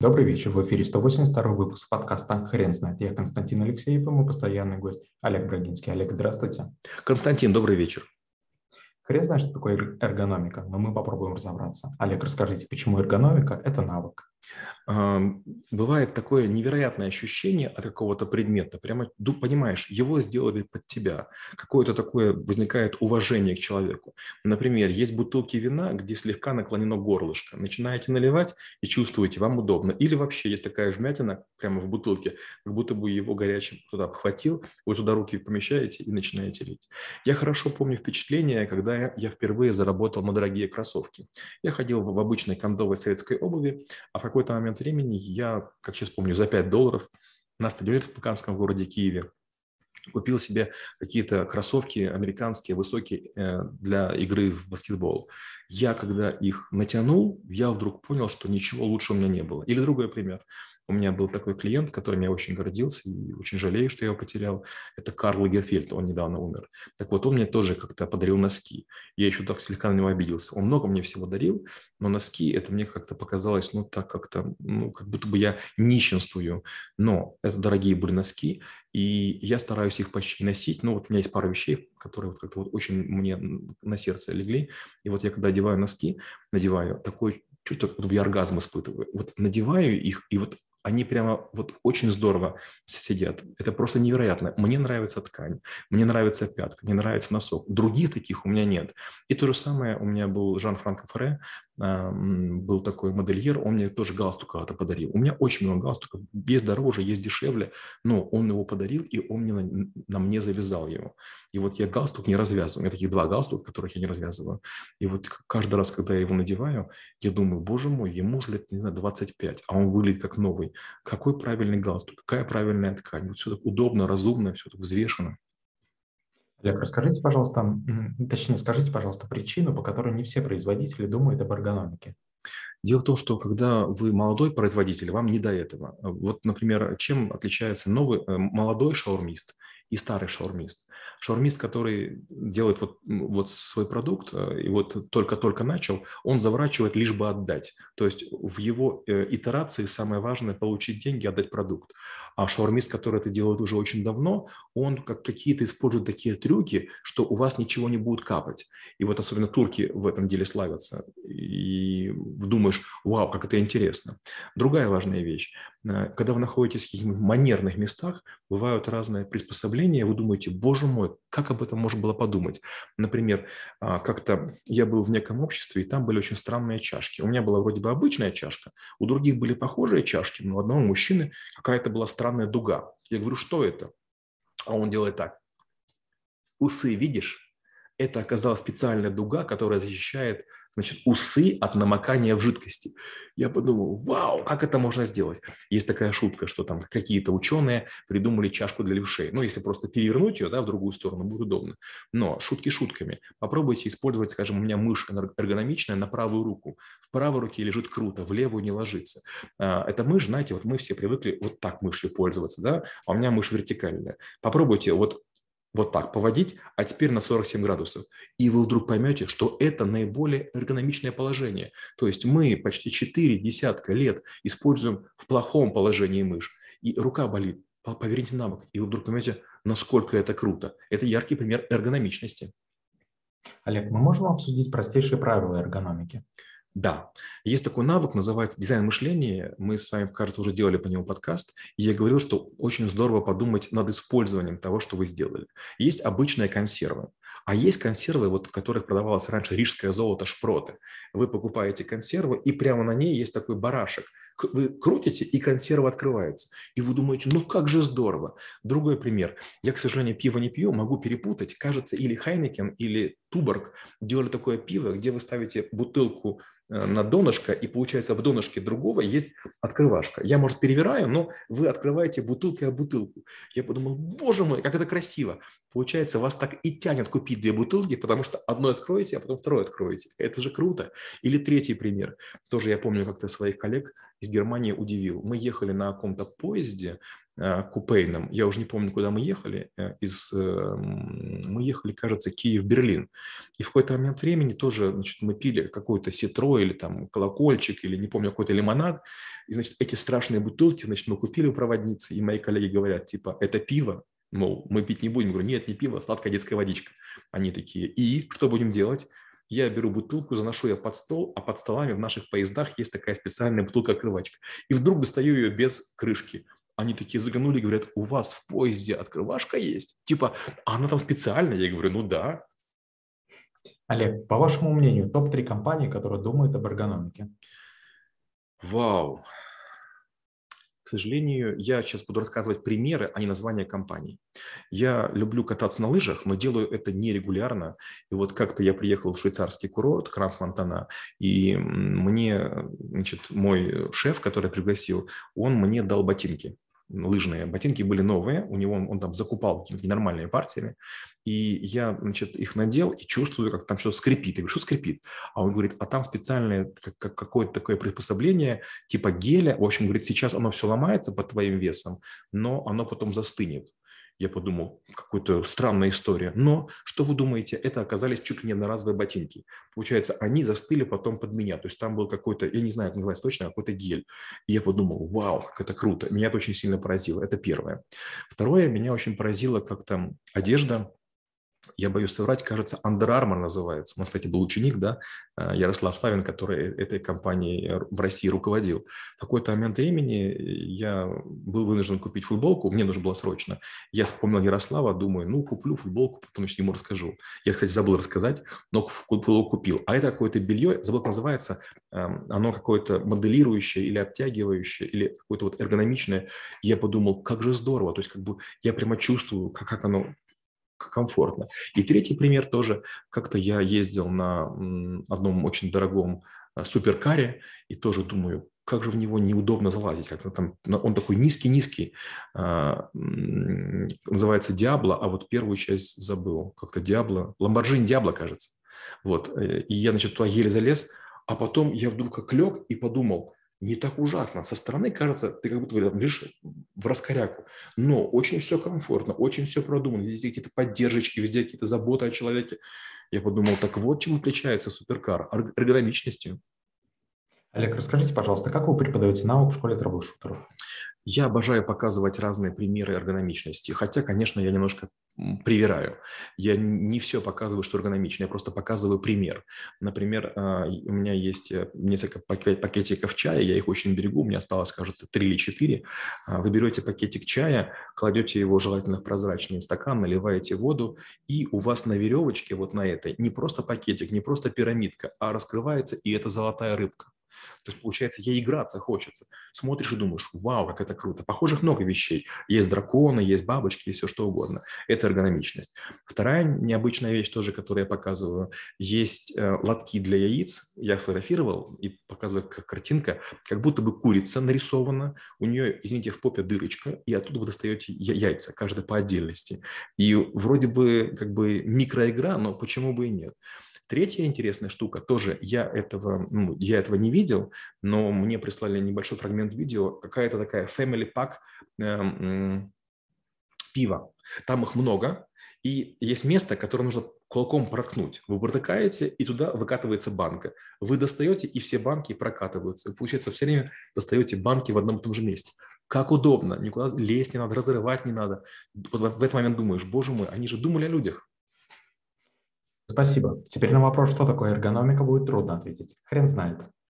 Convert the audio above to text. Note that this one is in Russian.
Добрый вечер. В эфире 182 выпуск подкаста «Хрен знает». Я Константин Алексеев и мой постоянный гость Олег Брагинский. Олег, здравствуйте. Константин, добрый вечер. Хрен знает, что такое эргономика, но мы попробуем разобраться. Олег, расскажите, почему эргономика – это навык? Бывает такое невероятное ощущение от какого-то предмета. Прямо понимаешь, его сделали под тебя. Какое-то такое возникает уважение к человеку. Например, есть бутылки вина, где слегка наклонено горлышко. Начинаете наливать и чувствуете, вам удобно. Или вообще есть такая вмятина прямо в бутылке, как будто бы его горячим туда обхватил, вы туда руки помещаете и начинаете лить. Я хорошо помню впечатление, когда я впервые заработал на дорогие кроссовки. Я ходил в обычной кондовой советской обуви, а в какой-то момент времени я, как сейчас помню, за 5 долларов на стадионе в республиканском городе Киеве купил себе какие-то кроссовки американские, высокие э, для игры в баскетбол. Я, когда их натянул, я вдруг понял, что ничего лучше у меня не было. Или другой пример. У меня был такой клиент, которым я очень гордился и очень жалею, что я его потерял. Это Карл Герфельд, он недавно умер. Так вот, он мне тоже как-то подарил носки. Я еще так слегка на него обиделся. Он много мне всего дарил, но носки, это мне как-то показалось, ну, так как-то, ну, как будто бы я нищенствую. Но это дорогие были носки, и я стараюсь их почти носить. Ну, вот у меня есть пара вещей, которые вот как-то вот очень мне на сердце легли. И вот я когда одеваю носки, надеваю, такое чувство, как будто я оргазм испытываю. Вот надеваю их, и вот они прямо вот очень здорово сидят. Это просто невероятно. Мне нравится ткань, мне нравится пятка, мне нравится носок. Других таких у меня нет. И то же самое у меня был Жан-Франко Фре, был такой модельер, он мне тоже галстук когда-то подарил. У меня очень много галстуков, есть дороже, есть дешевле, но он его подарил, и он мне на, на мне завязал его. И вот я галстук не развязываю. У меня таких два галстука, которых я не развязываю. И вот каждый раз, когда я его надеваю, я думаю, боже мой, ему же лет, не знаю, 25, а он выглядит как новый. Какой правильный галстук, какая правильная ткань. Вот все так удобно, разумно, все так взвешено. Олег, расскажите, пожалуйста, точнее, скажите, пожалуйста, причину, по которой не все производители думают об эргономике. Дело в том, что когда вы молодой производитель, вам не до этого. Вот, например, чем отличается новый э, молодой шаурмист и старый шаурмист? Шаурмист, который делает вот, вот свой продукт, э, и вот только-только начал, он заворачивает лишь бы отдать. То есть в его э, итерации самое важное – получить деньги, отдать продукт. А шаурмист, который это делает уже очень давно, он как какие-то использует такие трюки, что у вас ничего не будет капать. И вот особенно турки в этом деле славятся. И думаешь, вау, как это интересно. Другая важная вещь. Когда вы находитесь в каких-нибудь манерных местах, бывают разные приспособления, вы думаете, боже мой, как об этом можно было подумать? Например, а, как-то я был в неком обществе, и там были очень странные чашки. У меня была вроде бы обычная чашка, у других были похожие чашки, но у одного мужчины какая-то была странная дуга. Я говорю, что это? А он делает так. Усы видишь? Это оказалась специальная дуга, которая защищает значит, усы от намокания в жидкости. Я подумал, вау, как это можно сделать? Есть такая шутка, что там какие-то ученые придумали чашку для левшей. Ну, если просто перевернуть ее да, в другую сторону, будет удобно. Но шутки шутками. Попробуйте использовать, скажем, у меня мышь эргономичная на правую руку. В правой руке лежит круто, в левую не ложится. А, эта мышь, знаете, вот мы все привыкли вот так мышью пользоваться, да, а у меня мышь вертикальная. Попробуйте вот вот так поводить, а теперь на 47 градусов. И вы вдруг поймете, что это наиболее эргономичное положение. То есть мы почти 4 десятка лет используем в плохом положении мышь, и рука болит, поверните на бок, и вы вдруг поймете, насколько это круто. Это яркий пример эргономичности. Олег, мы можем обсудить простейшие правила эргономики? Да, есть такой навык, называется дизайн мышления. Мы с вами, кажется, уже делали по нему подкаст. И я говорил, что очень здорово подумать над использованием того, что вы сделали. Есть обычные консервы. А есть консервы, вот, в которых продавалось раньше рижское золото, шпроты. Вы покупаете консерву, и прямо на ней есть такой барашек. Вы крутите, и консерва открывается. И вы думаете, ну как же здорово. Другой пример. Я, к сожалению, пиво не пью, могу перепутать. Кажется, или Хайнекен, или Туборг делали такое пиво, где вы ставите бутылку на донышко, и получается в донышке другого есть открывашка. Я, может, перевираю, но вы открываете бутылку о бутылку. Я подумал, боже мой, как это красиво. Получается, вас так и тянет купить две бутылки, потому что одно откроете, а потом второе откроете. Это же круто. Или третий пример. Тоже я помню как-то своих коллег, из Германии удивил. Мы ехали на каком-то поезде, Э, купейном. Я уже не помню, куда мы ехали. Э, из, э, мы ехали, кажется, Киев-Берлин. И в какой-то момент времени тоже значит, мы пили какой-то ситро или там колокольчик, или не помню, какой-то лимонад. И, значит, эти страшные бутылки, значит, мы купили у проводницы, и мои коллеги говорят, типа, это пиво, мол, мы пить не будем. Я говорю, нет, не пиво, сладкая детская водичка. Они такие, и что будем делать? Я беру бутылку, заношу ее под стол, а под столами в наших поездах есть такая специальная бутылка-открывачка. И вдруг достаю ее без крышки они такие заглянули и говорят, у вас в поезде открывашка есть? Типа, а она там специальная? Я говорю, ну да. Олег, по вашему мнению, топ-3 компании, которые думают об эргономике? Вау. К сожалению, я сейчас буду рассказывать примеры, а не названия компаний. Я люблю кататься на лыжах, но делаю это нерегулярно. И вот как-то я приехал в швейцарский курорт Кранс-Монтана, и мне, значит, мой шеф, который пригласил, он мне дал ботинки лыжные ботинки были новые, у него он, там закупал какими-то ненормальными партиями, и я, значит, их надел и чувствую, как там что-то скрипит. Я говорю, что скрипит? А он говорит, а там специальное как, какое-то такое приспособление типа геля, в общем, говорит, сейчас оно все ломается под твоим весом, но оно потом застынет. Я подумал, какая-то странная история. Но, что вы думаете, это оказались чуть ли не одноразовые ботинки. Получается, они застыли потом под меня. То есть там был какой-то, я не знаю, как называется точно, какой-то гель. И я подумал, вау, как это круто. Меня это очень сильно поразило. Это первое. Второе, меня очень поразило, как там одежда я боюсь соврать, кажется, Under Armour называется. У нас, кстати, был ученик, да, э, Ярослав Ставин, который этой компанией в России руководил. В какой-то момент времени я был вынужден купить футболку, мне нужно было срочно. Я вспомнил Ярослава, думаю, ну, куплю футболку, потом еще ему расскажу. Я, кстати, забыл рассказать, но футболку купил. А это какое-то белье, забыл, называется, эм, оно какое-то моделирующее или обтягивающее, или какое-то вот эргономичное. Я подумал, как же здорово, то есть как бы я прямо чувствую, как, как оно комфортно. И третий пример тоже. Как-то я ездил на одном очень дорогом а, суперкаре и тоже думаю, как же в него неудобно залазить. Как-то там, он такой низкий-низкий, а, называется Диабло, а вот первую часть забыл. Как-то Диабло, Ламборджини Диабло, кажется. Вот. Э, и я, значит, туда еле залез, а потом я вдруг как лег и подумал, не так ужасно. Со стороны кажется, ты как будто бы лишь в раскоряку. Но очень все комфортно, очень все продумано. Везде какие-то поддержки, везде какие-то заботы о человеке. Я подумал, так вот чем отличается суперкар эргономичностью. Олег, расскажите, пожалуйста, как вы преподаете навык в школе трэблшутеров? Я обожаю показывать разные примеры эргономичности, хотя, конечно, я немножко привираю. Я не все показываю, что эргономично, я просто показываю пример. Например, а, у меня есть э, несколько пакетиков чая, я их очень берегу, у меня осталось, кажется, три или четыре. А, вы берете пакетик чая, кладете его желательно в прозрачный стакан, наливаете воду, и у вас на веревочке вот на этой не просто пакетик, не просто пирамидка, а раскрывается, и это золотая рыбка. То есть, получается, ей играться хочется. Смотришь и думаешь, вау, как это круто. Похожих много вещей. Есть драконы, есть бабочки, есть все что угодно. Это эргономичность. Вторая необычная вещь тоже, которую я показываю, есть э, лотки для яиц. Я фотографировал и показываю как картинка, как будто бы курица нарисована, у нее, извините, в попе дырочка, и оттуда вы достаете яйца, каждый по отдельности. И вроде бы как бы микроигра, но почему бы и нет. Третья интересная штука, тоже я этого, ну, я этого не видел, но мне прислали небольшой фрагмент видео, какая-то такая family pack э, пива. Там их много, и есть место, которое нужно кулаком проткнуть. Вы протыкаете, и туда выкатывается банка. Вы достаете, и все банки прокатываются. Получается, все время достаете банки в одном и том же месте. Как удобно, никуда лезть не надо, разрывать не надо. Вот в этот момент думаешь, боже мой, они же думали о людях. Спасибо. Теперь на вопрос, что такое эргономика, будет трудно ответить. Хрен знает.